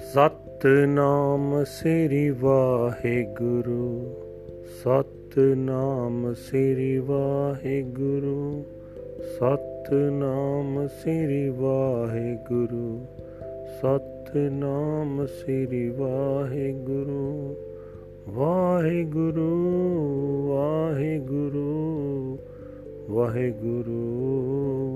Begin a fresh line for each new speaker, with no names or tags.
Satnam Sri Waheguru, Satnam Sri Waheguru, Satnam Sri Waheguru, Satnam Sri Waheguru Waheguru Waheguru Waheguru. Waheguru